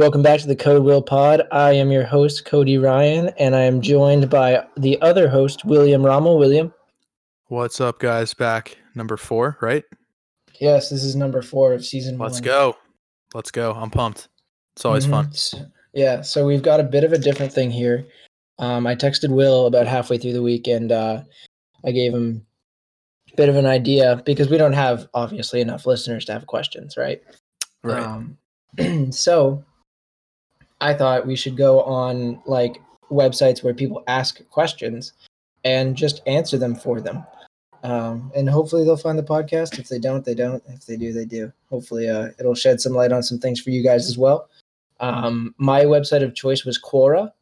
Welcome back to the Code Will Pod. I am your host, Cody Ryan, and I am joined by the other host, William Rommel. William. What's up, guys? Back number four, right? Yes, this is number four of season one. Let's go. Let's go. I'm pumped. It's always Mhm. fun. Yeah, so we've got a bit of a different thing here. Um, I texted Will about halfway through the week, and uh, I gave him a bit of an idea because we don't have obviously enough listeners to have questions, right? Right. Um, so I thought we should go on like websites where people ask questions and just answer them for them. Um, and hopefully they'll find the podcast. If they don't, they don't. If they do, they do. Hopefully, uh, it'll shed some light on some things for you guys as well. Um, my website of choice was Quora,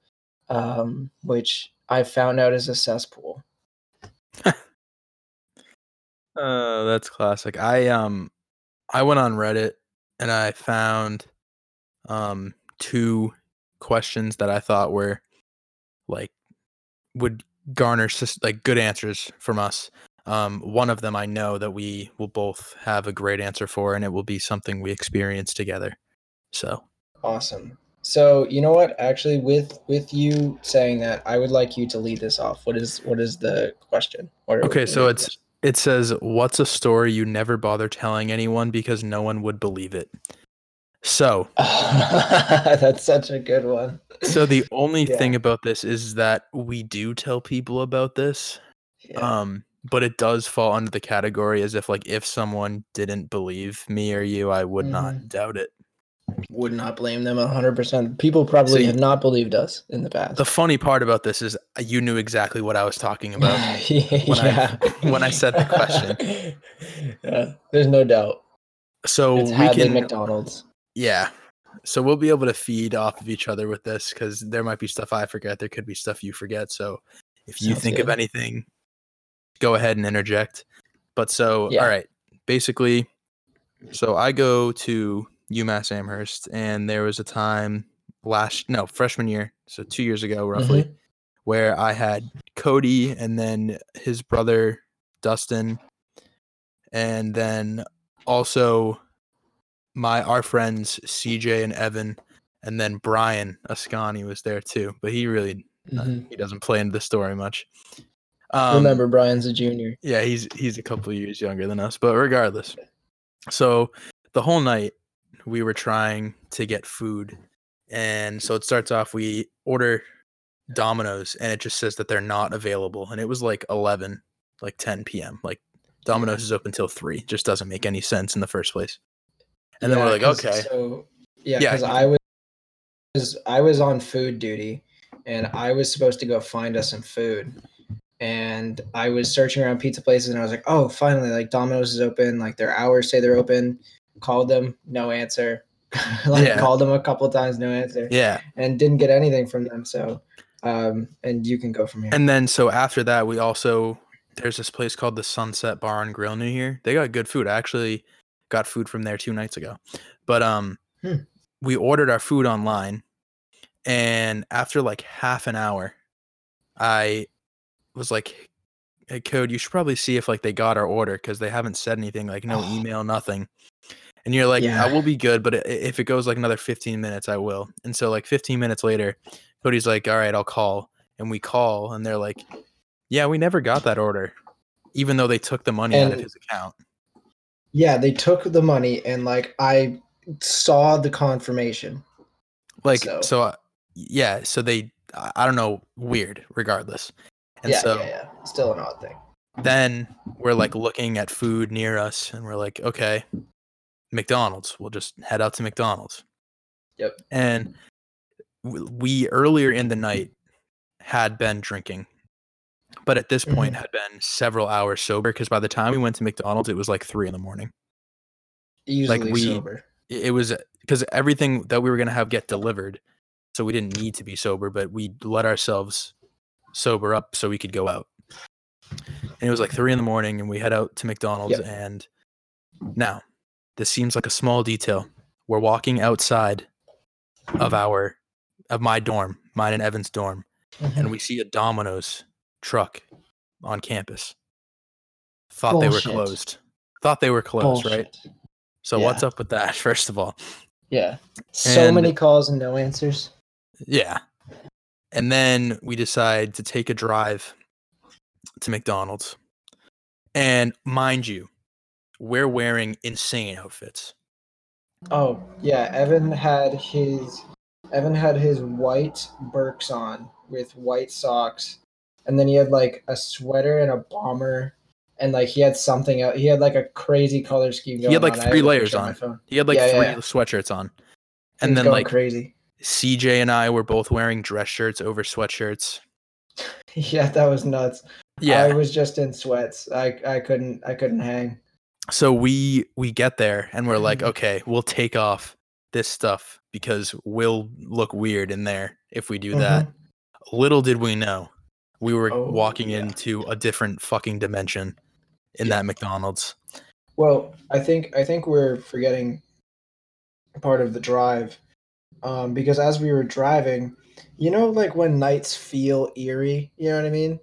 um, which I found out is a cesspool. Uh, that's classic. I um, I went on Reddit and I found um two questions that I thought were like would garner like good answers from us. Um, one of them I know that we will both have a great answer for, and it will be something we experience together. So Awesome. So you know what? Actually, with with you saying that, I would like you to lead this off. What is what is the question? What Okay, what so it's it says, "What's a story you never bother telling anyone because no one would believe it?" So, That's such a good one. so the only thing about this is that we do tell people about this, Yeah. um, but it does fall under the category as if like if someone didn't believe me or you, I would Mhm. not doubt it. Would not blame them hundred percent. People probably See, have not believed us in the past. The funny part about this is uh, you knew exactly what I was talking about. when I- when I said the question. yeah, there's no doubt. So It's we Hadley can McDonald's. Yeah. So we'll be able to feed off of each other with this because there might be stuff I forget. There could be stuff you forget. So if you Sounds think of anything, go ahead and interject. But so, Yeah. all right. Basically, so I go to UMass Amherst, and there was a time last, no, freshman year, so two years ago roughly, Mhm. where I had Cody and then his brother Dustin, and then also my our friends CJ and Evan, and then Brian Ascani was there too, but he really uh, Mhm. he doesn't play into the story much. Um, Remember, Brian's a junior. yeah, he's he's a couple of years younger than us, but regardless. So the whole night we were trying to get food, and so it starts off. We order Domino's, and it just says that they're not available, and it was like eleven, like ten p.m. Like Domino's is open till three. Just doesn't make any sense in the first place. And then we're like, okay, So yeah, Yeah, because I was I was on food duty, and I was supposed to go find us some food, and I was searching around pizza places, and I was like, oh, finally, like Domino's is open, like their hours say they're open. Called them, no answer. like Yeah. called them a couple times, no answer, yeah. and didn't get anything from them. So, um, and you can go from here. And then so after that, we also there's this place called the Sunset Bar and Grill near here. They got good food. I actually got food from there two nights ago. But um Hmm. we ordered our food online and after like half an hour, I was like, Hey code, you should probably see if like they got our order because they haven't said anything, like no Oh. email, nothing. And you're like, Yeah. I will be good, but if it goes like another 15 minutes, I will. And so like 15 minutes later, Cody's like, all right, I'll call. And we call and they're like, yeah, we never got that order, even though they took the money out of his account. Yeah, they took the money, and like I saw the confirmation. Like, So- so, uh, yeah, so they, I don't know, weird, regardless. And yeah, so yeah, yeah. Still an odd thing. then we're like looking at food near us and we're like, okay, McDonald's, we'll just head out to McDonald's. Yep. And we earlier in the night had been drinking, but at this point Mhm. had been several hours sober because by the time we went to McDonald's, it was like three in the morning. Like we- sober. it it was because everything that we were gonna have get delivered, so we didn't need to be sober, but we let ourselves sober up so we could go out. And it was like three in the morning, and we head out to McDonald's. Yep. And now, this seems like a small detail. We're walking outside of our of my dorm, mine and Evan's dorm, Mm-hmm. and we see a Domino's truck on campus. Thought they were closed. Thought they were closed, right? Bullshit. So what's up with that? First of all, Yeah. So And- many calls and no answers. Yeah. And then we decide to take a drive to McDonald's. And mind you, we're wearing insane outfits. Oh, yeah. Evan had his Evan had his white Birks on with white socks. And then he had like a sweater and a bomber. And like he had something else. He had like a crazy color scheme going had, like, on. Three layers on. He had like Yeah, three yeah. sweatshirts on. And was then like crazy. CJ and I were both wearing dress shirts over sweatshirts. Yeah, that was nuts. Yeah, I was just in sweats. I I couldn't I couldn't hang. so we we get there and we're like, Mhm. okay, we'll take off this stuff because we'll look weird in there if we do that. Mhm. Little did we know, we were Oh, walking yeah. into a different fucking dimension in Yeah. that McDonald's. Well, I think I think we're forgetting part of the drive, um, because as we were driving, you know, like when nights feel eerie. You know what I mean?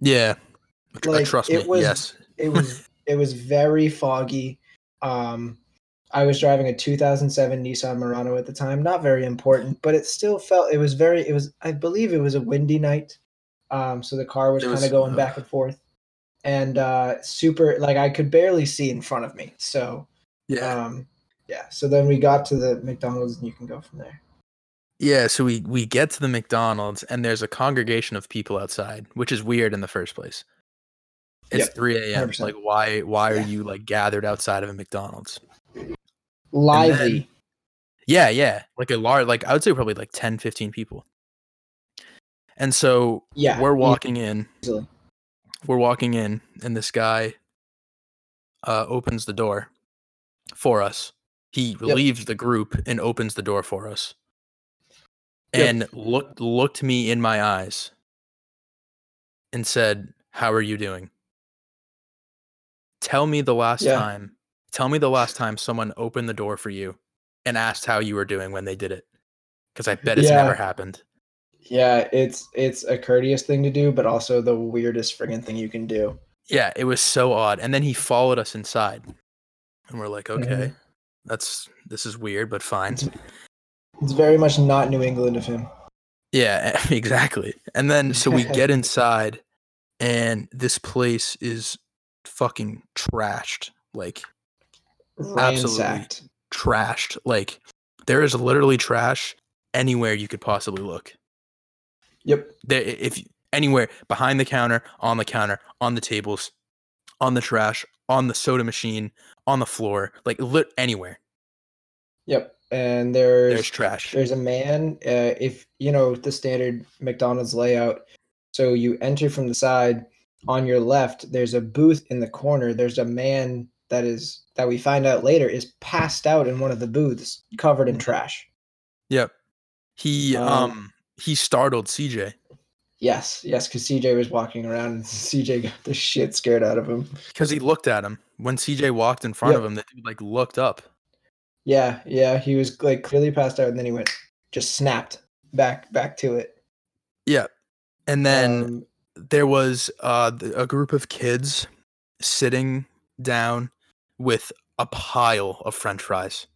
Yeah. Uh, Like, trust it me. was- yes. It was it was very foggy. Um, I was driving a 2007 Nissan Murano at the time. Not very important, but it still felt it was very. It was I believe it was a windy night. Um, so the car was kind of going ugh. back and forth, and uh, super like I could barely see in front of me. So Yeah. um, yeah. So then we got to the McDonald's, and you can go from there. Yeah, so we we get to the McDonald's and there's a congregation of people outside, which is weird in the first place. It's Yep, 3 a.m. 100%. Like why why are Yeah. you like gathered outside of a McDonald's? Lively. Yeah, yeah. Like a large like I would say probably like 10, 15 people. And so yeah. we're walking in. easily. We're walking in and this guy uh opens the door for us. He leaves the group and opens the door for us. Yep. And looked looked me in my eyes and said, "How are you doing?" Tell me the last Yeah. time. Tell me the last time someone opened the door for you and asked how you were doing when they did it. Cuz I bet it's Yeah. never happened. Yeah, it's it's a courteous thing to do, but also the weirdest friggin' thing you can do. Yeah, it was so odd. And then he followed us inside. And we're like, mm-hmm. "Okay. That's this is weird, but fine." It's, it's very much not New England of him. Yeah, exactly. And then so we get inside and this place is fucking trashed. Like Absolutely. Trashed. Like there is literally trash anywhere you could possibly look. Yep. There if anywhere behind the counter, on the counter, on the tables, on the trash, on the soda machine, on the floor, like lit anywhere. Yep. And there's There's trash. there's a man. Uh, if you know the standard McDonald's layout, so you enter from the side. On your left, there's a booth in the corner. There's a man that is that we find out later is passed out in one of the booths, covered in trash. Yep. He um, Um, he startled CJ Yes, yes, because CJ was walking around and CJ got the shit scared out of him. because he looked at him. When CJ walked in front of him, the dude like looked up. Yeah, yeah, he was like clearly passed out, and then he went just snapped back back to it. Yeah. And then Um, there was uh, a group of kids sitting down with a pile of French fries,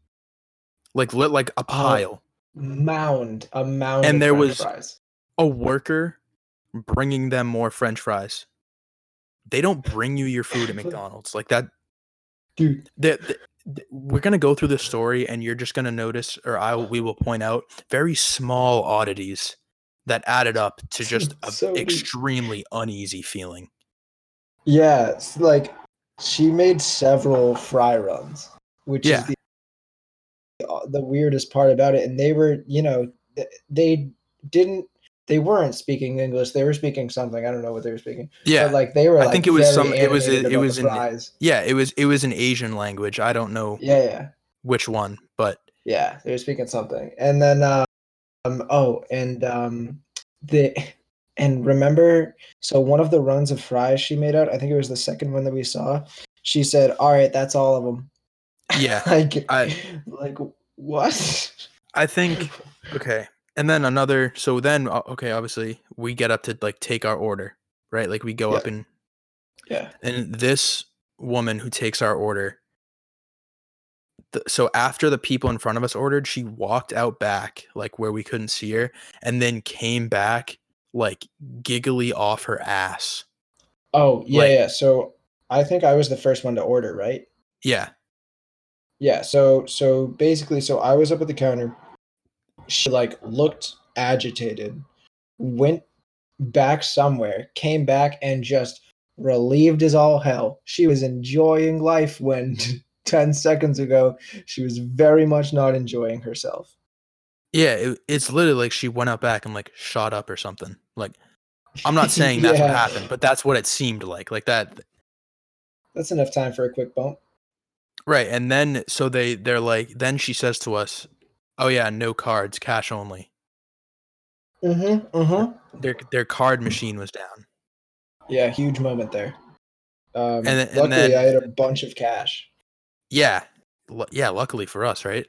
like lit like a pile. Mound, a mound, And of there French was- fries. A worker bringing them more French fries. They don't bring you your food at McDonald's like that. dude. the, the- the- we're gonna go through the story, and you're just gonna notice, or I we will point out very small oddities that added up to just an So deep. extremely uneasy feeling. Yeah, like she made several fry runs, which Yeah. is the the weirdest part about it. And they were, you know, they didn't, they weren't speaking English. They were speaking something. I don't know what they were speaking. Yeah, but like they were. I like, think it was some- it was- animated it was fries. yeah. It was it was an Asian language. I don't know Yeah, yeah. which one, but Yeah, they were speaking something. And then uh, um oh, and um the and remember so one of the runs of fries she made out, I think it was the second one that we saw. She said, "All right, that's all of them." Yeah, like I- like what? I think okay. And then another. So then uh, okay, obviously we get up to like take our order, right? Like we go Yeah. up and Yeah. and this woman who takes our order so after the people in front of us ordered, she walked out back, like where we couldn't see her, and then came back like giggly off her ass. Oh yeah, Like- yeah. So I think I was the first one to order, right? Yeah. Yeah. So so basically, so I was up at the counter. She like looked agitated, went back somewhere, came back, and just relieved as all hell. She was enjoying life when ten seconds ago she was very much not enjoying herself. Yeah, it, it's literally like she went out back and like shot up or something. Like I'm not saying that's what happened, but that's what it seemed like. Like that That's enough time for a quick bump. Right. And then so they they're like then she says to us, "Oh yeah, no cards, cash only." Mm-hmm. Mm-hmm. Their their card machine was down. Yeah, huge moment there. Um, And then- and luckily, then- I had a bunch of cash. Yeah. Lu- Yeah, luckily for us, right?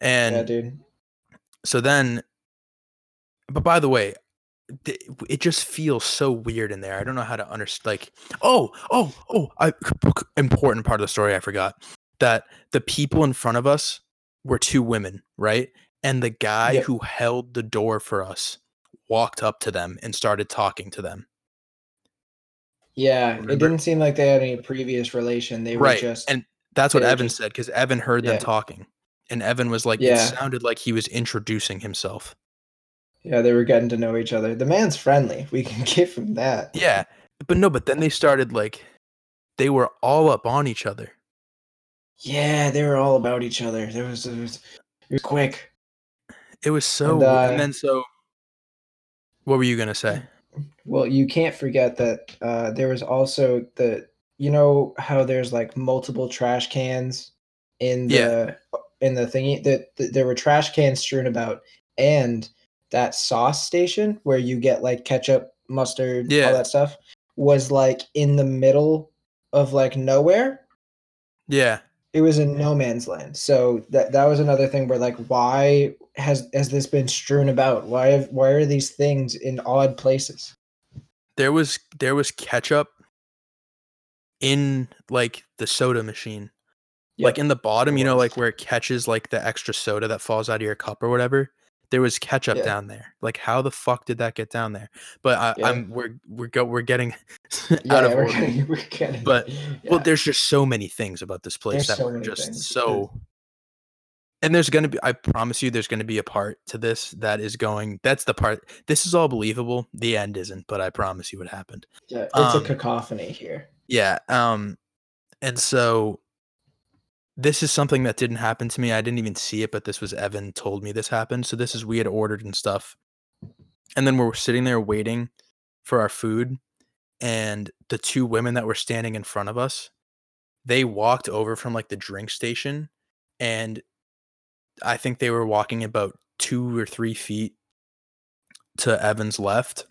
And yeah, dude. so then but by the way it just feels so weird in there i don't know how to understand like oh oh oh i important part of the story i forgot that the people in front of us were two women right and the guy Yep. who held the door for us walked up to them and started talking to them Yeah, Remember? it didn't seem like they had any previous relation. They were right just and that's what evan just- said because evan heard them talking and evan was like it Yeah. sounded like he was introducing himself yeah, they were getting to know each other. The man's friendly. We can give him that. Yeah, but no, but then they started like they were all up on each other. Yeah, they were all about each other. There was, it was, it was quick. It was so, And, and, uh, then so. What were you gonna say? Well, you can't forget that uh, there was also the, you know how there's like multiple trash cans in the Yeah. in the thingy that that there were trash cans strewn about, and that sauce station where you get like ketchup, mustard, Yeah. all that stuff was like in the middle of like nowhere. Yeah, It was in no man's land. So that that was another thing where like why has has this been strewn about? Why have, why are these things in odd places? there was there was ketchup in like the soda machine, like in the bottom. You know, like where it catches like the extra soda that falls out of your cup or whatever. There was ketchup Yeah. down there. Like, how the fuck did that get down there? But I, Yeah. I'm we're we're go we're getting yeah, out of we're order. getting, we're getting, But- yeah. Well, there's just so many things about this place There's that so were just things. so. And there's gonna be, I promise you, there's gonna be a part to this that is going. That's the part. This is all believable. The end isn't, but I promise you what happened. yeah, it's um, a cacophony here. Yeah. Um, and so this is something that didn't happen to me. I didn't even see it, but this was Evan told me this happened. So this is we had ordered and stuff, and then we're sitting there waiting for our food, and the two women that were standing in front of us, they walked over from like the drink station, and I think they were walking about two or three feet to Evan's left.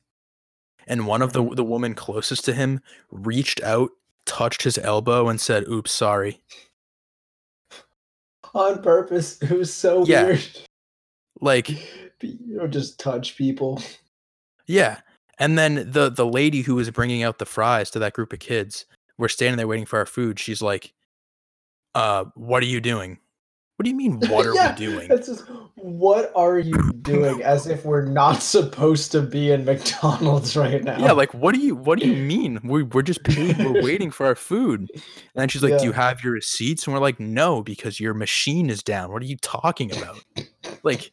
And one of the the woman closest to him reached out, touched his elbow, and said, "Oops, sorry." On purpose. It was so Yeah. weird. Like, You don't just touch people. yeah. And then the the lady who was bringing out the fries to that group of kids, we're standing there waiting for our food. She's like, "Uh, what are you doing?" What do you mean? What are Yeah, we doing? It's just, what are you doing? As if we're not supposed to be in McDonald's right now. Yeah, like what do you what do you mean? We we're just paid. We're waiting for our food. And then she's like, "Do you have your receipts?" And we're like, "No, because your machine is down." What are you talking about? Like,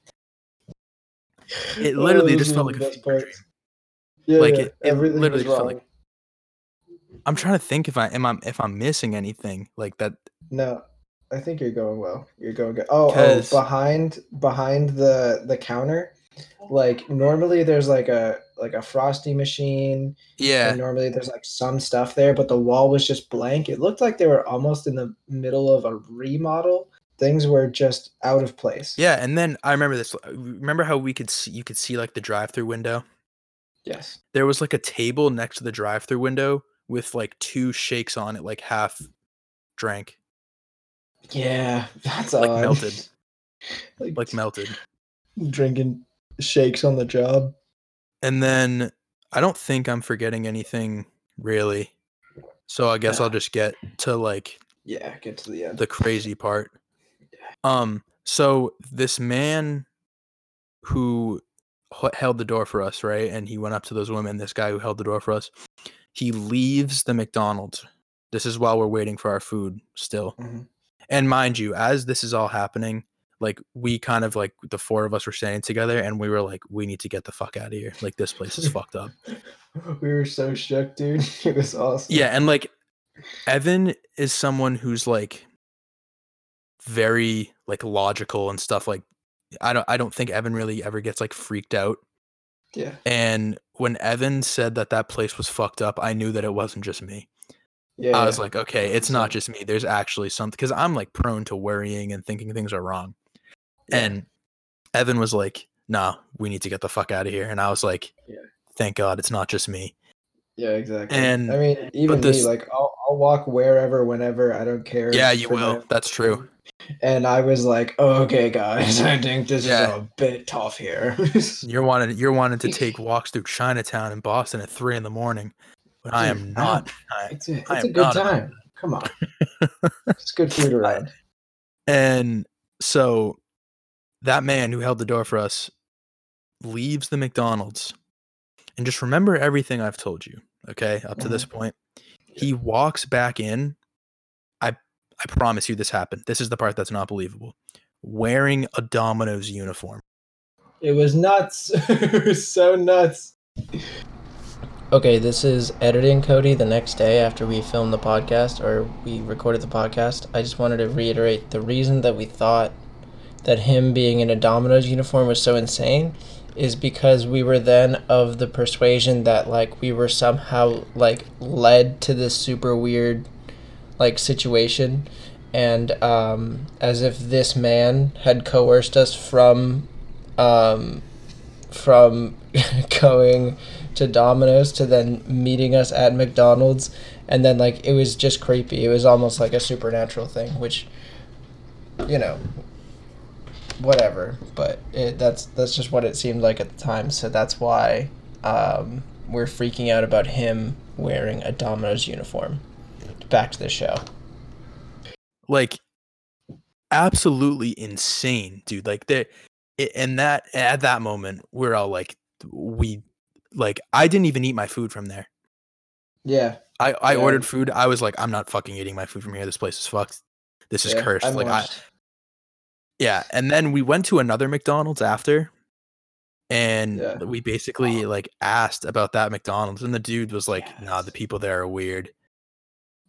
it literally just felt like a fever dream. Yeah, Like, yeah, it- it everything literally felt like- I'm trying to think if I am I if I'm missing anything like that. No, I think you're going well. You're going good. Oh, oh, behind behind the the counter, like normally there's like a like a frosty machine, Yeah, and normally there's like some stuff there, but the wall was just blank. It looked like they were almost in the middle of a remodel. Things were just out of place. yeah. And then I remember this. Remember how we could see you could see like the drive-through window. Yes. There was like a table next to the drive-through window with like two shakes on it, like half drank, Yeah, that's like odd. melted, like, like melted. drinking shakes on the job. And then I don't think I'm forgetting anything really. So I guess I'll just get to like Yeah, get to the end. the crazy part. Um, so this man who held the door for us, right? And he went up to those women, this guy who held the door for us. He leaves the McDonald's. This is while we're waiting for our food still. Mhm. And mind you, as this is all happening, like we kind of like the four of us were standing together and we were like, we need to get the fuck out of here. Like this place is fucked up. We were so shook, dude. It was awesome. Yeah, and like Evan is someone who's like very like logical and stuff like I don't I don't think Evan really ever gets like freaked out. Yeah. And when Evan said that that place was fucked up, I knew that it wasn't just me. Yeah. I was like, okay, it's not just me. There's actually something because I'm like prone to worrying and thinking things are wrong. Yeah. And Evan was like, "Nah, we need to get the fuck out of here." And I was like, Yeah. "Thank God it's not just me." Yeah, exactly. And- I mean, even this- me, like I'll, I'll walk wherever, whenever. I don't care. Yeah, you will. That's true. And I was like, oh, okay, guys, I think this Yeah. is a bit tough here. You're wanting you're wanting to take walks through Chinatown in Boston at three in the morning. But I am not. I- it's a, it's a good not a- time. Come on, it's good food around. And so that man who held the door for us leaves the McDonald's. And just remember everything I've told you, okay? Up to this mm-hmm. point. He walks back in. I I promise you this happened. This is the part that's not believable. Wearing a Domino's uniform. It was nuts. it was so nuts. Okay, this is editing Cody the next day after we filmed the podcast or we recorded the podcast. I just wanted to reiterate the reason that we thought that him being in a Domino's uniform was so insane is because we were then of the persuasion that like we were somehow like led to this super weird like situation and um as if this man had coerced us from um from going to Domino's to then meeting us at McDonald's and then like it was just creepy. It was almost like a supernatural thing, which you know whatever, but it, that's that's just what it seemed like at the time. So that's why um, we're freaking out about him wearing a Domino's uniform. Back to the show. Like absolutely insane, dude. Like there and that at that moment we're all like we like I didn't even eat my food from there. Yeah, I, I Yeah. ordered food. I was like, I'm not fucking eating my food from here. This place is fucked. This is yeah, cursed. I like I yeah. And then we went to another McDonald's after, and Yeah. we basically like asked about that McDonald's, and the dude was like, Nah, the people there are weird.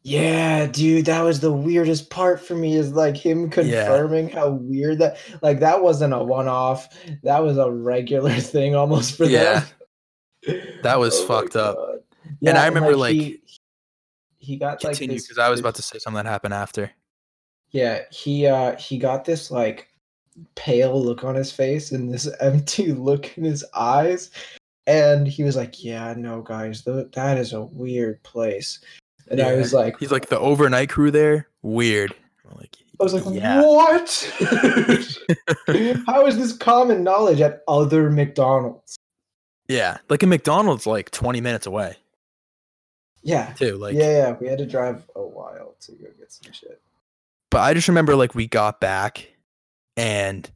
Yeah, dude, that was the weirdest part for me is like him confirming how weird that like that wasn't a one off. That was a regular thing almost for Yeah. them. That was Oh fucked up. God. And I remember, like- he, he got like Continue this, because I was about to say something that happened after. Yeah, he uh he got this like pale look on his face and this empty look in his eyes and he was like, "Yeah, no guys, th- that is a weird place." And I was like, He's like the overnight crew there, weird. Like, I was like, yeah. "What? How is this common knowledge at other McDonald's?" Yeah, like a McDonald's, like 20 minutes away Yeah. too. Like, yeah, yeah, we had to drive a while to go get some shit. but I just remember like we got back and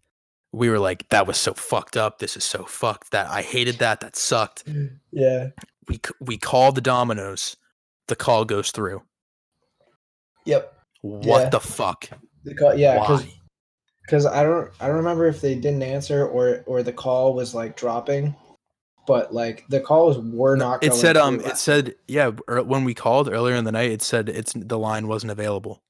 we were like, that was so fucked up. This is so fucked. That I hated that. That sucked. Yeah. We we call the Domino's. The call goes through. Yep. What Yeah. the fuck? The call, yeah, because because I don't I don't remember if they didn't answer or or the call was like dropping, but like the calls were not. It said um. It said yeah. When we called earlier in the night, it said it's the line wasn't available.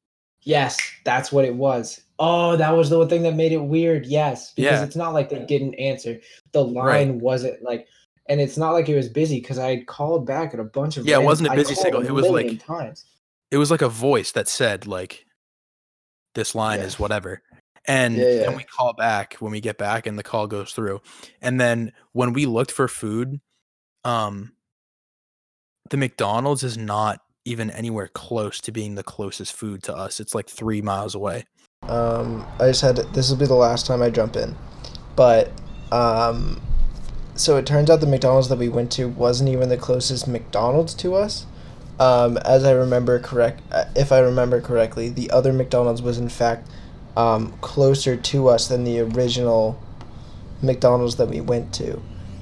yes, that's what it was. Oh, that was the one thing that made it weird. Yes, because Yeah. it's not like they didn't answer. The Right. line wasn't like, and it's not like it was busy because I had called back at a bunch of Yeah, it random- wasn't a I busy signal, it was, like- times. It was like a voice that said like, this line Yeah. is whatever. And Yeah, yeah. then we call back when we get back, and the call goes through. And then when we looked for food, um, the McDonald's is not even anywhere close to being the closest food to us. It's like three miles away. Um, I just had this will be the last time I jump in, but um, so it turns out the McDonald's that we went to wasn't even the closest McDonald's to us. Um, as I remember correct, uh, if I remember correctly, the other McDonald's was in fact um, closer to us than the original McDonald's that we went to.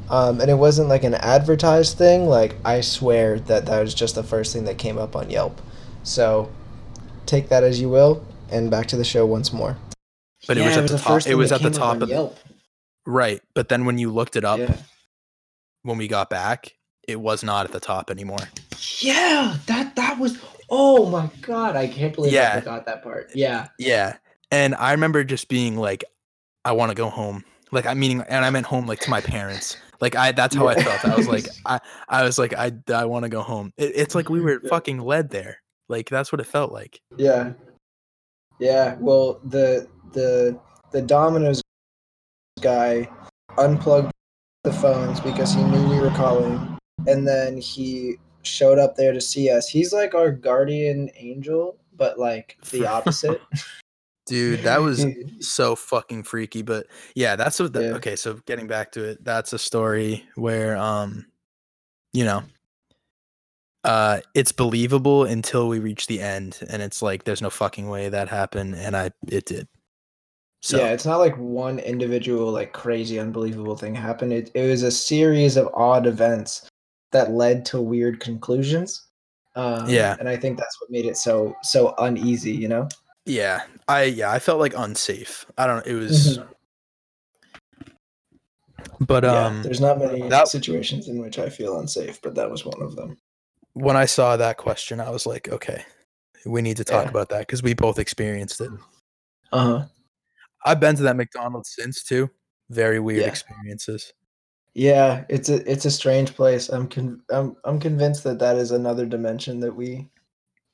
Um, and it wasn't like an advertised thing. Like I swear that that was just the first thing that came up on Yelp. So take that as you will, and back to the show once more. But it was at the top. It was at the top of Yelp. Right. But then when you looked it up Yeah. when we got back, it was not at the top anymore. yeah, that that was. Oh my god, I can't believe Yeah. I forgot that part. Yeah, Yeah. And I remember just being like, I want to go home. Like I meaning and I meant home like to my parents. Like I that's how I felt. I was like I I was like I I want to go home. It, it's like we were Yeah. fucking led there. Like that's what it felt like. yeah, yeah. Well, the the the Domino's guy unplugged the phones because he knew we were calling, and then he showed up there to see us. He's like our guardian angel, but like the opposite. Dude, that was so fucking freaky. But yeah, that's what. The, Yeah. Okay, so getting back to it, that's a story where, um, you know, uh, it's believable until we reach the end, and it's like there's no fucking way that happened, and I it did. So yeah, it's not like one individual like crazy unbelievable thing happened. It it was a series of odd events that led to weird conclusions. Um, Yeah. and I think that's what made it so so uneasy. You know. yeah, I yeah I felt like unsafe. I don't. It was, but Yeah, um, there's not many that- situations in which I feel unsafe, but that was one of them. when I saw that question, I was like, okay, we need to talk Yeah. about that because we both experienced it. Uh huh. I've been to that McDonald's since too. Very weird Yeah. experiences. Yeah, it's a it's a strange place. I'm con- I'm I'm convinced that that is another dimension that we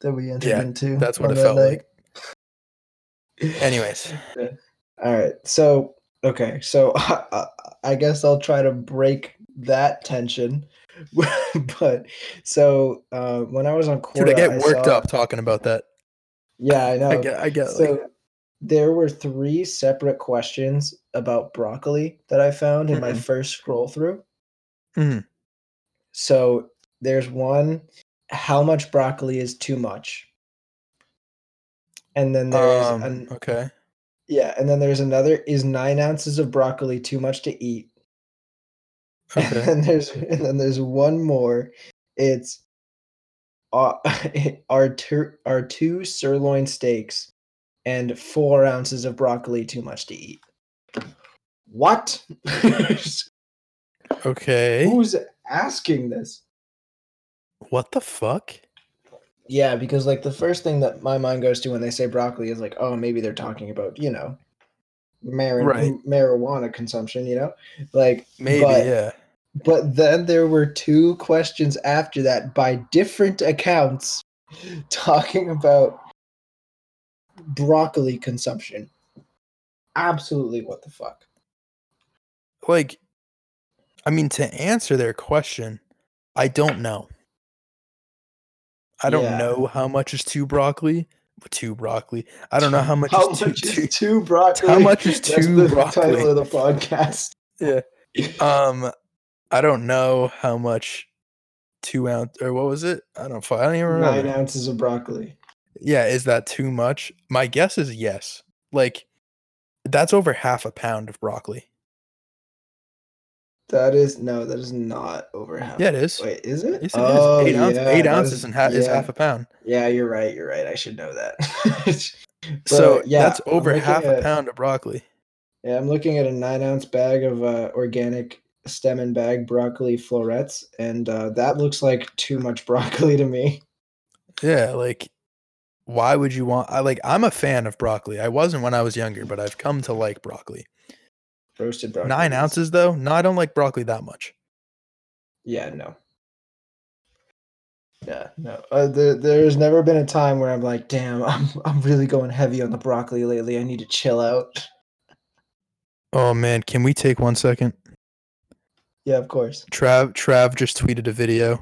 that we entered Yeah, into. that's what it that felt night. like. Anyways, All right. So, okay. So I, I guess I'll try to break that tension. but so uh, when I was on Quora, dude, I get worked saw- up talking about that. Yeah, I know. I get, I get so like, there were three separate questions about broccoli that I found in my Mhm. first scroll through. Mhm. So there's one, how much broccoli is too much? And then there's um, an, okay. yeah, and then there's another, is nine ounces of broccoli too much to eat? And Okay. then there's and then there's one more. It's uh, are two are two sirloin steaks and four ounces of broccoli too much to eat. What? Okay. Who's asking this? What the fuck? Yeah, because like the first thing that my mind goes to when they say broccoli is like, oh, maybe they're talking about you know, mar- Right. marijuana consumption. You know, like Maybe, but- yeah. But then there were two questions after that by different accounts talking about broccoli consumption. Absolutely, what the fuck? Like, I mean, to answer their question, I don't know. I don't Yeah. know how much is two broccoli. Two broccoli. I don't know how much How is much two. is two- broccoli? how much is That's two the broccoli? title of the podcast. Yeah. Um, I don't know how much two ounce or what was it? I don't. I don't even remember. Nine ounces of broccoli. Yeah, is that too much? My guess is yes. Like, that's over half a pound of broccoli. That is no, that is not over half. Yeah, it is. Wait, is it? Yes, it is. Oh, Eight, ounce, yeah, eight ounces is- and ha- is half a pound. Yeah, you're right. You're right. I should know that. so yeah, that's over half a pound of broccoli. Yeah, I'm looking at a nine ounce bag of uh, organic stem and bag broccoli florets, and uh, that looks like too much broccoli to me. Yeah, like why would you want I like I'm a fan of broccoli. I wasn't when I was younger, but I've come to like broccoli. Roasted broccoli. Nine ounces though? No, I don't like broccoli that much. Yeah, no. Yeah, no. Uh, there, there's never been a time where I'm like, damn, I'm, I'm really going heavy on the broccoli lately. I need to chill out. Oh man, can we take one second? Yeah, of course. Trav Trav just tweeted a video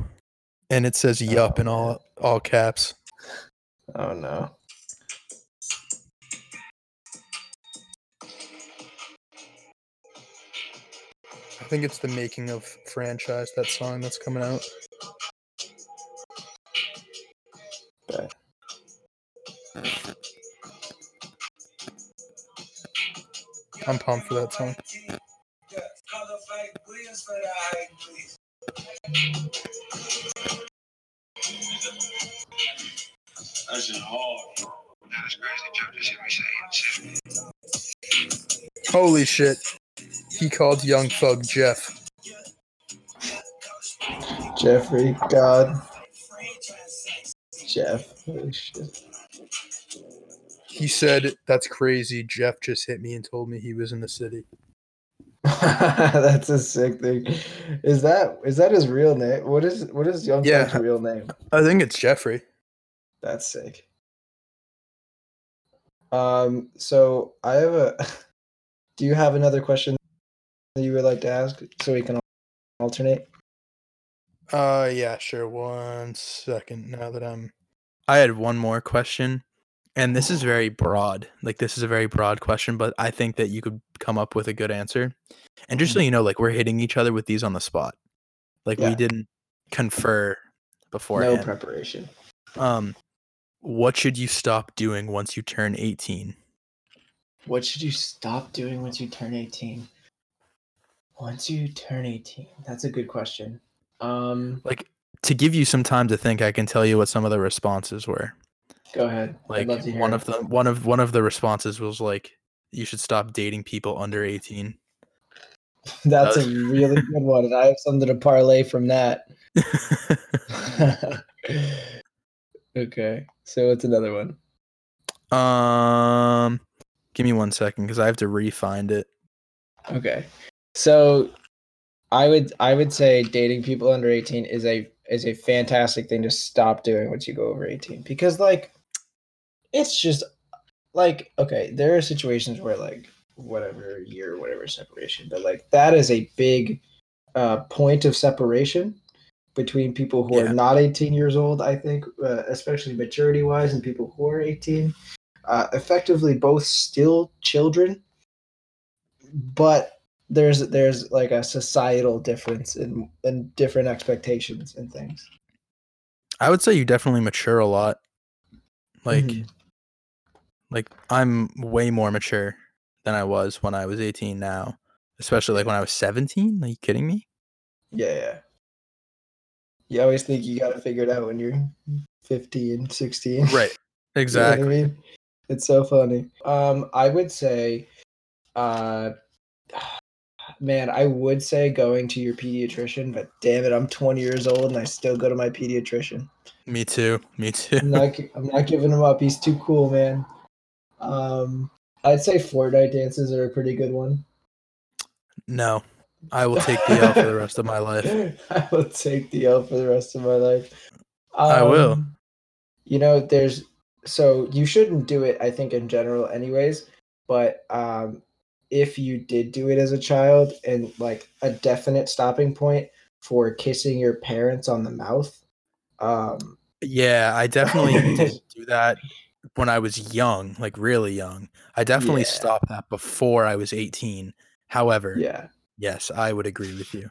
and it says yup Oh, in all all caps. Oh no. I think it's the making of franchise, that song that's coming out. I'm pumped for that song. Holy shit. He called Young Thug Jeff. Jeffrey, God. Jeff. Holy shit. He said, That's crazy. Jeff just hit me and told me he was in the city. That's a sick thing. Is that is that his real name? What is what is Young Yeah. Thug's real name? I think it's Jeffrey. That's sick. Um, so I have a. Do you have another question that you would like to ask so we can alternate? Uh, yeah, sure. One second. Now that I'm. I had one more question, and this is very broad. Like, this is a very broad question, but I think that you could come up with a good answer. And just so you know, like, we're hitting each other with these on the spot. Like, Yeah. we didn't confer before. No preparation. um, what should you stop doing once you turn 18? What should you stop doing once you turn 18? Once you turn 18, that's a good question. Um, Like, to give you some time to think, I can tell you what some of the responses were. go ahead. Like I'd love to hear one it. of the one of one of the responses was like, "You should stop dating people under 18." That's a was- really good one, and I have something to parlay from that. okay, so what's another one? um, give me one second because I have to re-find it. Okay, so I would I would say dating people under eighteen is a is a fantastic thing to stop doing once you go over eighteen because like it's just like okay there are situations where like whatever year whatever separation but like that is a big uh, point of separation between people who Yeah. are not 18 years old i think uh, especially maturity wise and people who are 18 uh, effectively both still children but there's there's like a societal difference in in different expectations and things I would say you definitely mature a lot. Like, Mhm. like I'm way more mature than I was when I was 18 now. Especially like when I was 17. Are you kidding me? yeah yeah you always think you got to figure it out when you're 15 16 Right. You know what Exactly. I mean? It's so funny. Um, I would say, uh, man, I would say going to your pediatrician, but damn it, I'm 20 years old and I still go to my pediatrician. Me too. Me too. I'm not, I'm not giving him up. He's too cool, man. Um, I'd say Fortnite dances are a pretty good one. No. I will take the L for the rest of my life. I will take the L for the rest of my life. I will. Um, You know, there's so you shouldn't do it. I think in general, anyways. But um, if you did do it as a child, and like a definite stopping point for kissing your parents on the mouth, um, Yeah, I definitely didn't do that when I was young, like really young. I definitely Yeah. stopped that before I was 18. However, yeah, yes, I would agree with you.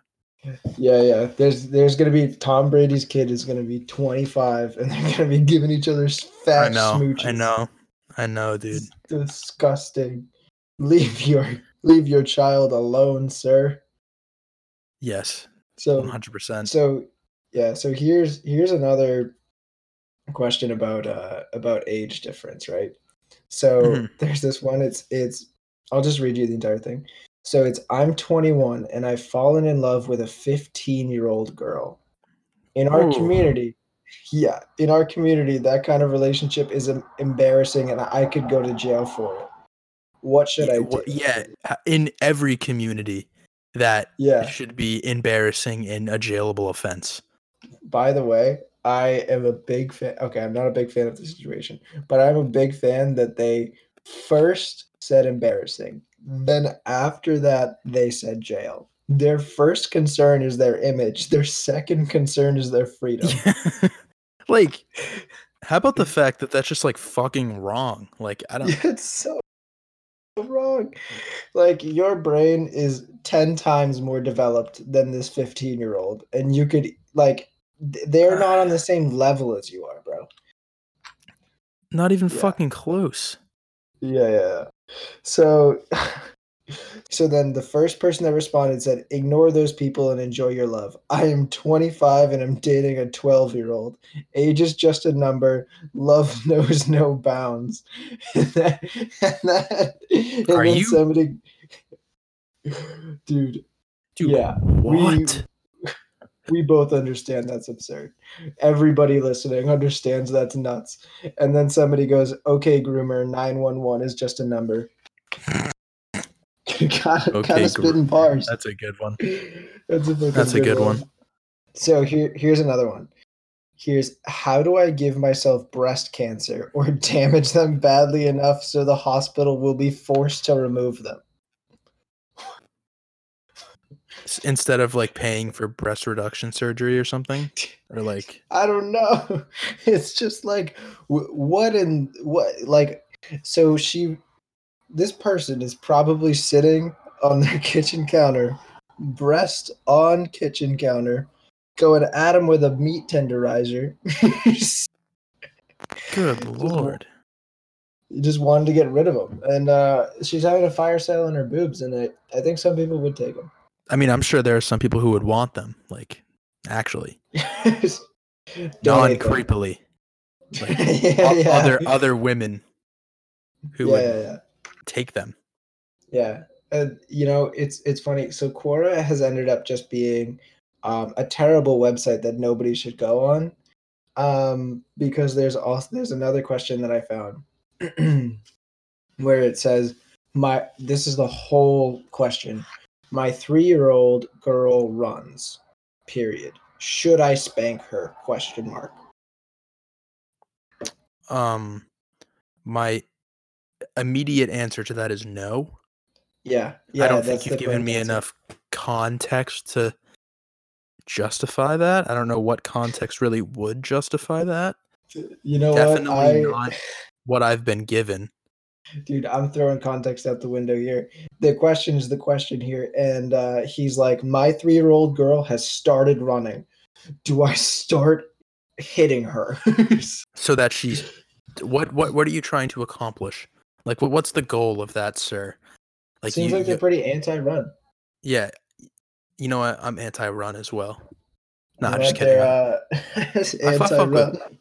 Yeah, yeah. There's there's gonna be Tom Brady's kid is gonna be 25, and they're gonna be giving each other fat I know. smooches. I know. I know, dude. It's disgusting. Leave your leave your child alone, sir. Yes, So 100%. so yeah, so here's here's another question about uh about age difference, right? So Mhm. there's this one, it's it's I'll just read you the entire thing. So it's I'm 21 and I've fallen in love with a 15 year old girl. In our Ooh. community, yeah, in our community, that kind of relationship is embarrassing and I could go to jail for it. What should I do? yeah, uh, in every community, that Yeah. should be embarrassing and a jailable offense. By the way, I am a big fan. Okay, I'm not a big fan of the situation, but I'm a big fan that they first said embarrassing. Then after that, they said jail. Their first concern is their image. Their second concern is their freedom. like, how about the fact that that's just like fucking wrong? Like, I don't. it's so wrong. Like your brain is 10 times more developed than this 15 year old. And you could like they're not on the same level as you are, bro. Not even Yeah. fucking close. Yeah, yeah. So So then the first person that responded said, Ignore those people and enjoy your love. I am 25 and I'm dating a 12 year old. Age is just a number. Love knows no bounds. and then, and Are you- somebody. Dude, Dude, yeah. what? We both understand that's absurd. Everybody listening understands that's nuts. And then somebody goes, Okay, groomer, 911 is just a number. kind of, Okay, of spitting bars. That's a good one. That's a, That's a good one. So here, here's another one. Here's how do I give myself breast cancer or damage them badly enough so the hospital will be forced to remove them? Instead of like paying for breast reduction surgery or something, or like I don't know. It's just like what in what like so she this person is probably sitting on their kitchen counter, breast on kitchen counter, going at him with a meat tenderizer. good lord. just wanted to get rid of them, and uh, she's having a fire sale on her boobs, and I, I think some people would take them. I mean, I'm sure there are some people who would want them, like actually, non creepily. Like yeah, yeah. other other women who yeah, would take them. Yeah, and you know it's it's funny. So Quora has ended up just being um, a terrible website that nobody should go on, um, because there's also there's another question that I found where it says my this is the whole question. My three year old girl runs. Period. Should I spank her? Question mark. Um, my immediate answer to that is no. Yeah, yeah. I don't think you've given me answer. enough context to justify that. I don't know what context really would justify that. You know Definitely what? I, not what I've been given. Dude i'm throwing context out the window here the question is the question here and uh, he's like my three-year-old girl has started running do i start hitting her So that she's what what what are you trying to accomplish? Like what what's the goal of that, sir? Like seems you, like they're you- pretty anti-run yeah. You know what? I'm anti-run as well. No, I'm just kidding. Uh, I fuck- with- anti-run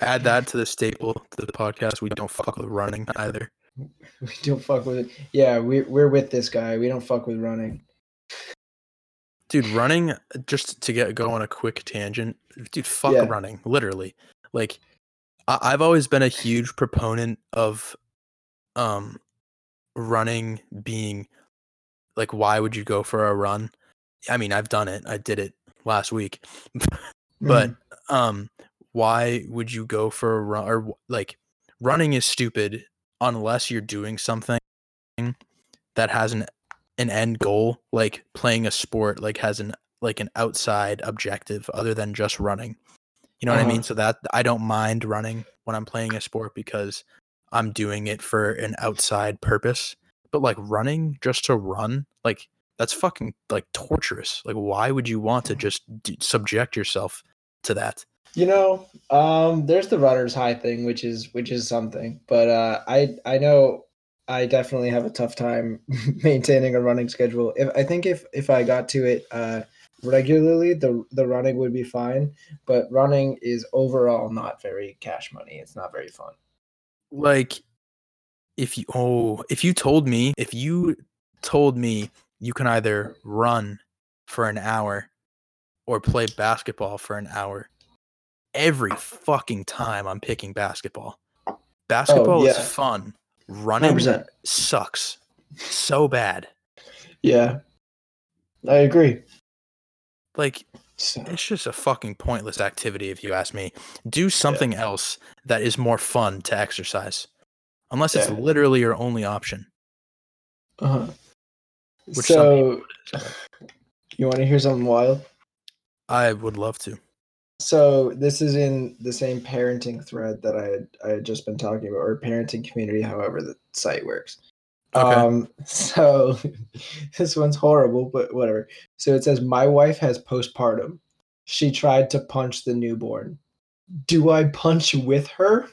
Add that to the staple to the podcast. We don't fuck with running either. we don't fuck with it yeah we, we're with this guy we don't fuck with running Dude, running just to get go on a quick tangent. Dude, fuck Yeah. running, literally. Like, I, I've always been a huge proponent of, um, running being, like, why would you go for a run? I mean, I've done it. I did it last week, but Mm, um, why would you go for a run? Or like, running is stupid unless you're doing something that has an an end goal like playing a sport like has an like an outside objective other than just running. You know what i Uh-huh. mean? So that i don't mind running when i'm playing a sport because i'm doing it for an outside purpose. But like running just to run like that's fucking like torturous. Like why would you want to just d- subject yourself to that You know, um, there's the runner's high thing, which is which is something, but uh, I I know I definitely have a tough time maintaining a running schedule. If I think if if I got to it uh, regularly, the the running would be fine. But running is overall not very cash money. It's not very fun. like if you oh if you told me if you told me you can either run for an hour or play basketball for an hour every fucking time i'm picking basketball basketball is yeah. fun running 100%. sucks so bad Yeah, I agree. like So, it's just a fucking pointless activity if you ask me do something else that is more fun to exercise unless it's literally your only option uh-huh. Which so you want to hear something wild? i would love to So this is in the same parenting thread that I had I had just been talking about, or parenting community, however the site works. Okay. Um, so this one's horrible, but whatever. So it says my wife has postpartum. She tried to punch the newborn. Do I punch with her?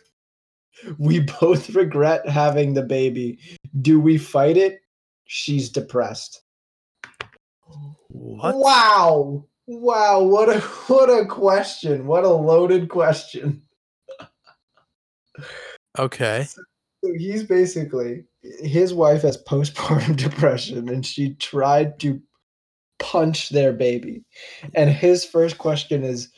We both regret having the baby. Do we fight it? she's depressed. What? Wow. Wow, what a what a question. What a loaded question. Okay. So he's basically his wife has postpartum depression and she tried to punch their baby. And his first question is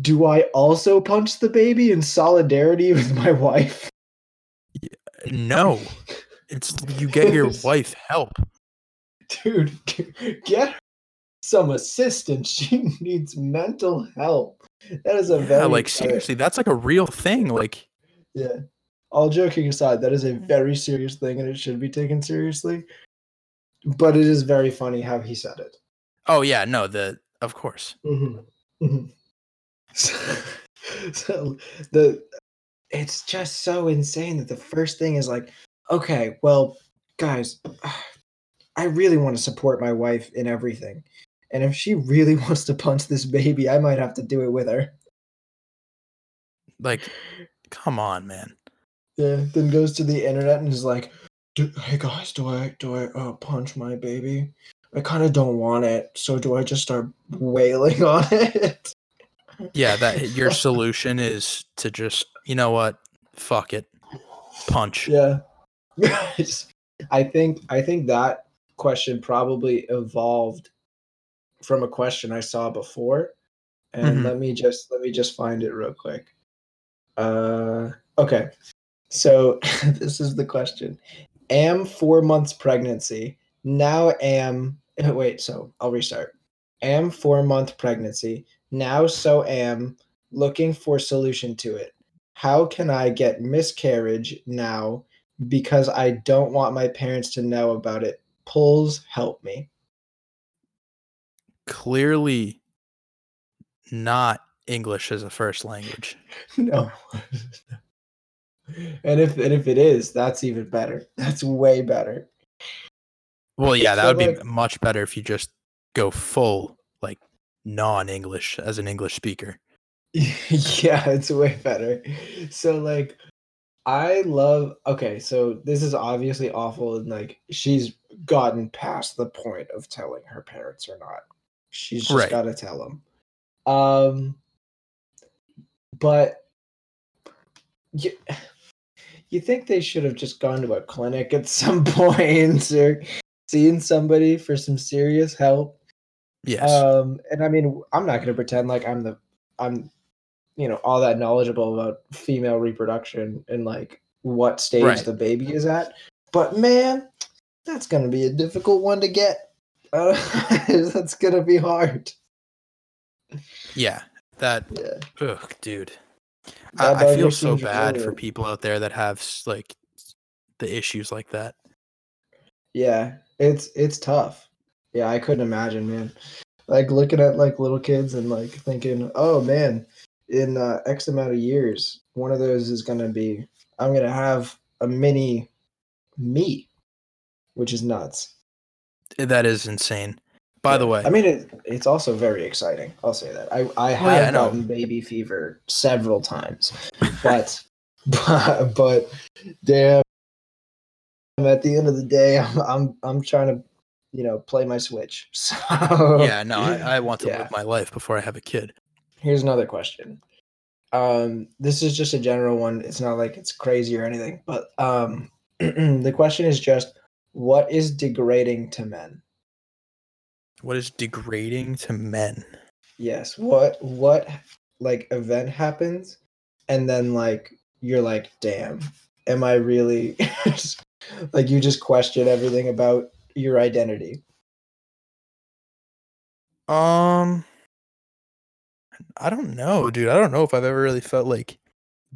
Do I also punch the baby in solidarity with my wife? No. It's you get your wife help. Dude, get her some assistance. She needs mental help. That is a Yeah, very like seriously, that's like a real thing. Like Yeah. All joking aside, that is a very serious thing and it should be taken seriously. But it is very funny how he said it. oh yeah, no, the of course. Mm-hmm. So, so the it's just so insane that the first thing is like, okay, well, guys, I really want to support my wife in everything. And if she really wants to punch this baby, I might have to do it with her. Like, come on, man. Yeah, then goes to the internet and is like, "Hey guys, do I do I uh, punch my baby? I kind of don't want it, so do I just start wailing on it?" Yeah, that your solution is to just you know what? Fuck it. Punch. yeah, I think I think that question probably evolved from a question I saw before, and Mhm. let me just let me just find it real quick. Uh, okay, so this is the question: Am four months pregnancy now? Am wait, so I'll restart. Am four month pregnancy now? So am looking for solution to it. How can I get miscarriage now? Because I don't want my parents to know about it. Pulls help me. Clearly not English as a first language. No. and if and if it is, that's even better. That's way better. Well, yeah, that So, would be much better if you just go full like non-English as an English speaker. yeah, it's way better. So like I love okay, so this is obviously awful and like she's gotten past the point of telling her parents or not. She's just Right. got to tell them. Um but you, you think they should have just gone to a clinic at some point or seen somebody for some serious help? Yes. Um, and I mean, I'm not going to pretend like I'm the, I'm, you know, all that knowledgeable about female reproduction and like what stage Right. the baby is at. But man, that's going to be a difficult one to get. That's to be hard. yeah. That Yeah. ugh, dude. I, I feel so bad for people out there that have like the issues like that. Yeah. It's, it's tough. Yeah. I couldn't imagine, man. Like looking at like little kids and like thinking, oh man, in uh, X amount of years, one of those is to be, I'm to have a mini me, which is nuts. That is insane. By the way, I mean, it, it's also very exciting. I'll say that. I, I have Oh, yeah, I gotten baby fever several times, but, but, but damn, at the end of the day, I'm, I'm, I'm trying to, you know, play my Switch. So, yeah, no, I, I want to Yeah. live my life before I have a kid. Here's another question. Um, this is just a general one. It's not like it's crazy or anything, but um, the question is just, what is degrading to men? What is degrading to men? Yes. What what like event happens, and then like you're like, damn, am I really like you just question everything about your identity? Um, I don't know, dude. I don't know if I've ever really felt like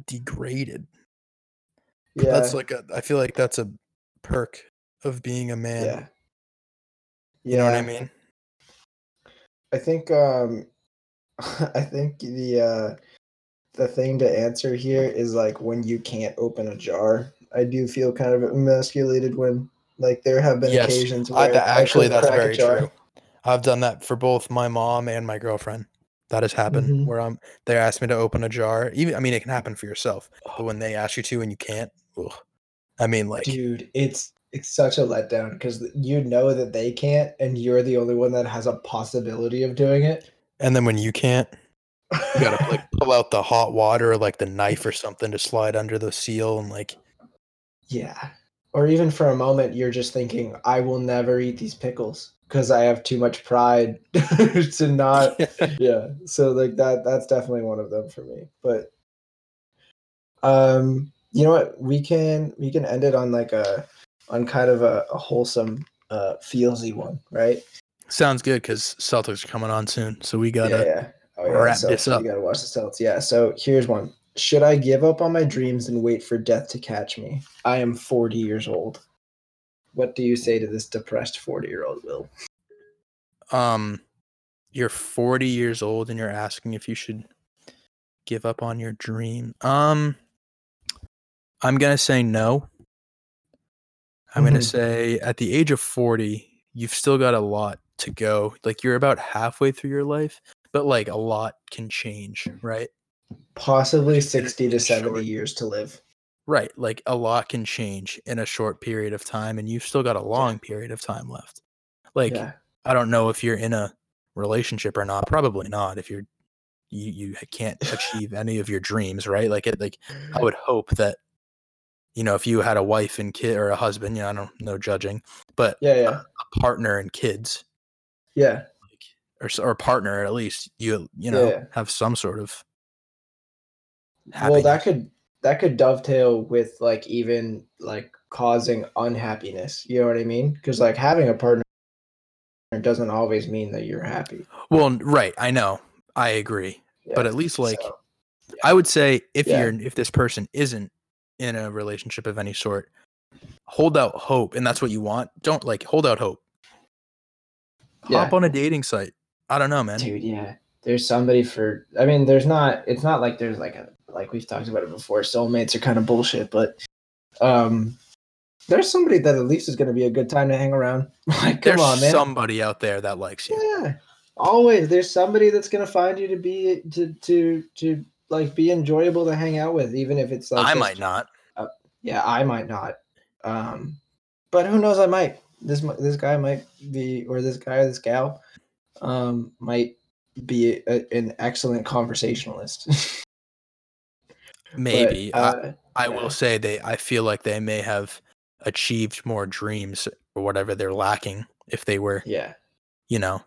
degraded. Yeah. That's like a. I feel like that's a perk of being a man. yeah. You know what I mean? I think um I think the uh the thing to answer here is like when you can't open a jar. I do feel kind of emasculated when like there have been Yes, occasions where I actually, that's very true. I've done that for both my mom and my girlfriend. That has happened Mhm. where I'm. They asked me to open a jar. Even I mean, it can happen for yourself, but when they ask you to and you can't, ugh. I mean, like, Dude, it's it's such a letdown because you know that they can't, and you're the only one that has a possibility of doing it. And then when you can't, you gotta like pull out the hot water or like the knife or something to slide under the seal and like yeah. Or even for a moment, you're just thinking, I will never eat these pickles because I have too much pride to not. yeah. So like that, that's definitely one of them for me. But, um, you know what? We can we can end it on like a on kind of a, a wholesome, uh, feelsy one, right? sounds good because Celtics are coming on soon. So we gotta yeah, yeah. Oh, yeah. wrap so this up. You gotta watch the Celtics. Yeah. So here's one. Should I give up on my dreams and wait for death to catch me? I am 40 years old. What do you say to this depressed 40 year old Will? um you're 40 years old and you're asking if you should give up on your dream. Um I'm to say no. I'm going to mm-hmm. say at the age of 40, you've still got a lot to go. Like you're about halfway through your life, but like a lot can change, right? Possibly 60 to Short. 70 years to live. Right. Like a lot can change in a short period of time and you've still got a long period of time left. Like yeah. I don't know if you're in a relationship or not. Probably not. If you're you you can't achieve any of your dreams, right? Like it like I mm-hmm. would hope that you know if you had a wife and kid or a husband, you know, I don't no judging, but Yeah, yeah. a partner and kids Yeah. like or or partner at least you you know Yeah. have some sort of Well, that could that could dovetail with like even like causing unhappiness. You know what I mean? Because like having a partner doesn't always mean that you're happy. well right I know I agree but at least like so- I would say if Yeah. you're if this person isn't in a relationship of any sort, hold out hope, and that's what you want. Don't like hold out hope. Yeah. Hop on a dating site. I don't know, man. dude yeah there's somebody for i mean there's not it's not like there's like a like we've talked about it before soulmates are kind of bullshit but um there's somebody that at least is going to be a good time to hang around like come There's on man somebody out there that likes you. yeah always there's somebody that's going to find you to be to to to like be enjoyable to hang out with even if it's like I just- might not. yeah i might not um but who knows i might this this guy might be or this guy or this gal um might be a, an excellent conversationalist But, Maybe. I, uh, I yeah. will say they. I feel like they may have achieved more dreams or whatever they're lacking if they were, yeah you know.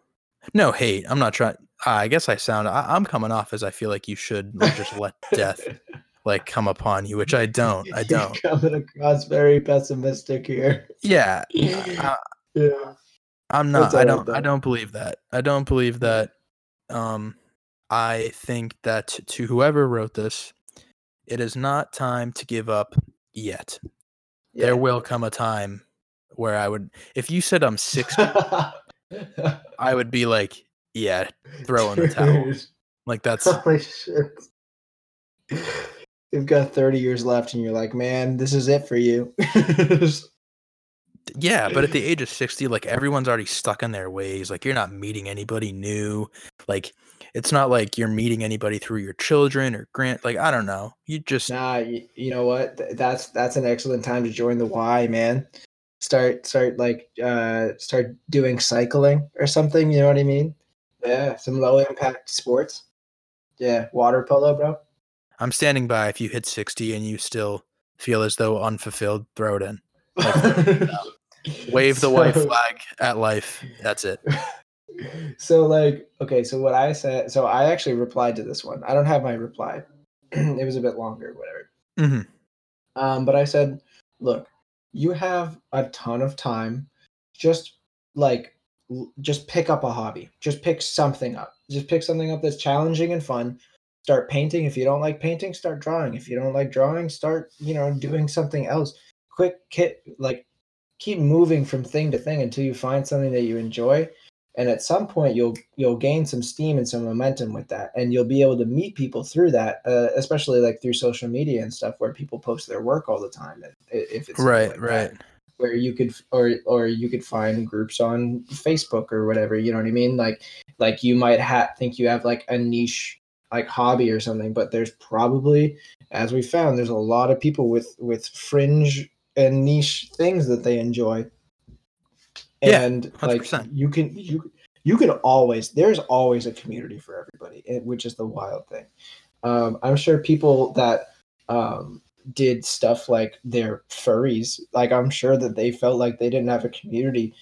No hate. I'm not trying. I guess I sound. I, I'm coming off as I feel like you should just let death like come upon you, which I don't. I You're don't. coming across very pessimistic here Yeah. yeah I'm not. I don't. I don't believe that. I don't believe that. Um, I think that to whoever wrote this, it is not time to give up yet. yeah. There will come a time where I would, if you said I'm 60, I would be like, yeah, throw in the towel. Like that's Holy shit. You've got 30 years left, and you're like, man, this is it for you. yeah. But at the age of 60, like everyone's already stuck in their ways. Like you're not meeting anybody new. Like it's not like you're meeting anybody through your children or grant. Like I don't know. You just nah, you, you know what? That's that's an excellent time to join the Y, man. Start start like uh start doing cycling or something. You know what I mean? Yeah, some low impact sports. Yeah, water polo, bro. I'm standing by if you hit 60 and you still feel as though unfulfilled, throw it in. Wave the white flag at life. That's it. so like okay so what i said so i actually replied to this one i don't have my reply it was a bit longer whatever hmm um but i said look you have a ton of time just like just pick up a hobby. Just pick something up. Just pick something up that's challenging and fun. Start painting. If you don't like painting start drawing. If you don't like drawing start you know doing something else. Quick kit like keep moving from thing to thing until you find something that you enjoy. And at some point you'll you'll gain some steam and some momentum with that. And you'll be able to meet people through that uh, especially like through social media and stuff where people post their work all the time and if it's Right, like right. that, where you could or or you could find groups on facebook or whatever you know what i mean like like you might ha- think you have like a niche like hobby or something but there's probably as we found there's a lot of people with with fringe and niche things that they enjoy. Yeah, And like 100%. you can you you can always there's always a community for everybody, which is the wild thing. Um, I'm sure people that um, did stuff like they're furries, like I'm sure that they felt like they didn't have a community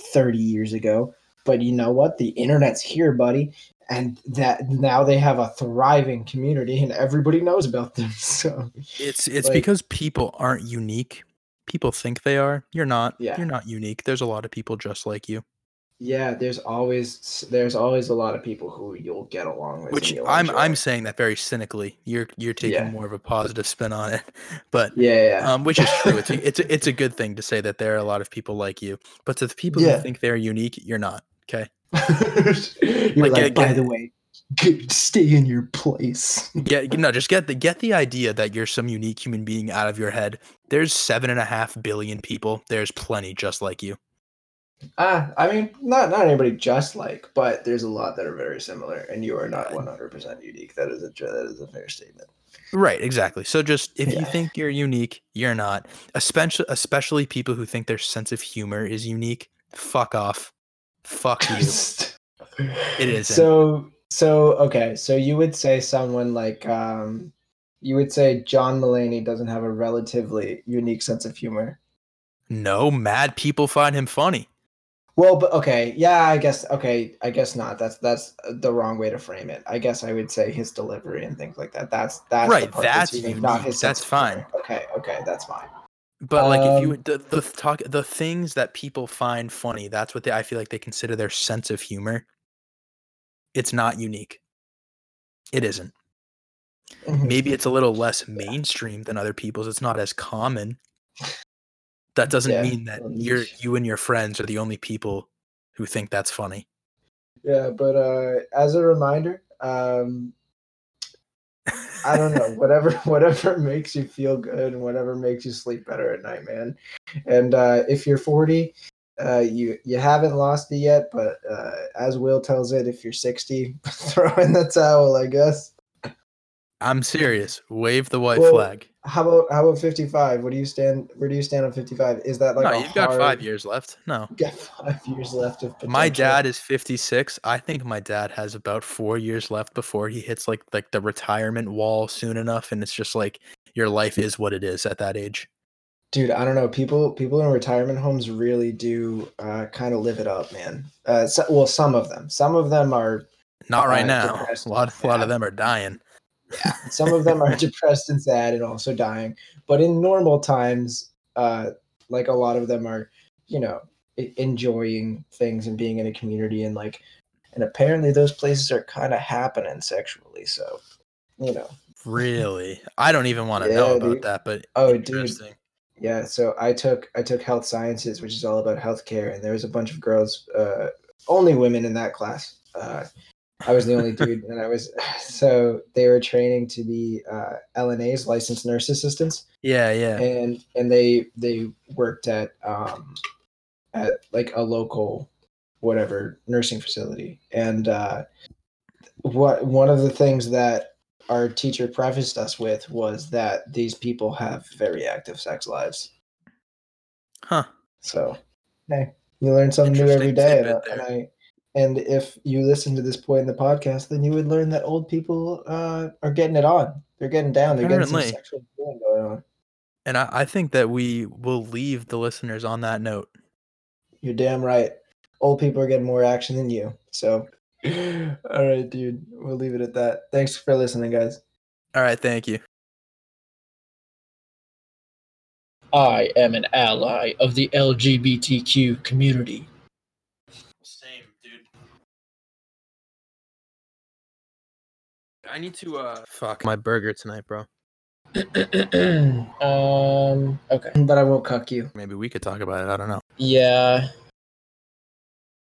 30 years ago. But you know what? The internet's here, buddy. And that now they have a thriving community and everybody knows about them. So It's it's Like- because people aren't unique. People think they are. You're not. Yeah. You're not unique. There's a lot of people just like you. Yeah, there's always there's always a lot of people who you'll get along with. Which I'm enjoy. I'm saying that very cynically. You're you're taking Yeah. more of a positive spin on it. But yeah, yeah, um, which is true. It's a, it's a, it's a good thing to say that there are a lot of people like you. But to the people Yeah. who think they're unique, you're not. Okay. You're like, like, get- by get- the way, stay in your place. Get no, just get the get the idea that you're some unique human being out of your head. There's seven and a half billion people. There's plenty just like you. Ah, I mean, not not anybody just like, but there's a lot that are very similar, and you are not 100 percent unique. That is a that is a fair statement. Right, exactly. So just if you think you're unique, you're not. Especially especially people who think their sense of humor is unique. Fuck off. Fuck you. It isn't. So so okay, so you would say someone like um, you would say John Mulaney doesn't have a relatively unique sense of humor. No, mad people find him funny. Well, but okay, yeah, I guess okay, I guess not. That's that's the wrong way to frame it. I guess I would say his delivery and things like that. That's that's the Right, part that's unique, unique. sense That's fine. Okay, okay, that's fine. But like if you Um, the, the talk the things that people find funny, that's what they I feel like they consider their sense of humor. It's not unique. It isn't. Mhm. Maybe it's a little less mainstream than other people's. It's not as common. That doesn't Yeah, mean that you're you and your friends are the only people who think that's funny. Yeah, but uh, as a reminder, um, I don't know, whatever whatever makes you feel good and whatever makes you sleep better at night, man. And uh, if you're 40, uh, you you haven't lost it yet, but uh, as Will tells it, if you're 60, throw in the towel, I guess. I'm serious. Wave the white Well, flag. How about how about 55? What do you stand? Where do you stand on 55? Is that like no, you've got five years left. No. you got five years left of My dad is 56. I think my dad has about 4 years left before he hits like like the retirement wall soon enough and it's just like your life is what it is at that age. dude i don't know people people in retirement homes really do uh, kind of live it up man uh, so, well some of them some of them are Not right Uh, now. depressed, A lot a lot yeah. of them are dying. Some of them are depressed and sad and also dying but in normal times uh like a lot of them are you know enjoying things and being in a community and like and apparently those places are kind of happening sexually so you know Really? I don't even want to know about dude. that, but Oh, dude. Yeah, so I took I took health sciences, which is all about healthcare, and there was a bunch of girls, uh, only women in that class. Uh, I was the only dude, and I was so they were training to be uh, LNAs, licensed nurse assistants, Yeah, yeah. and and they they worked at um, at like a local whatever nursing facility, and uh, what one of the things that our teacher prefaced us with was that these people have very active sex lives. Huh. So, hey, you learn something new every day, and, and. I. And if you listen to this point in the podcast, then you would learn that old people uh, are getting it on. They're getting down. They're getting some sexual going on. And I, I think that we will leave the listeners on that note. You're damn right. Old people are getting more action than you. So, all right, dude. We'll leave it at that. Thanks for listening, guys. All right, thank you. I am an ally of the LGBTQ community. I need to uh fuck my burger tonight, bro. um, okay. But I won't cuck you. Maybe we could talk about it. I don't know. Yeah,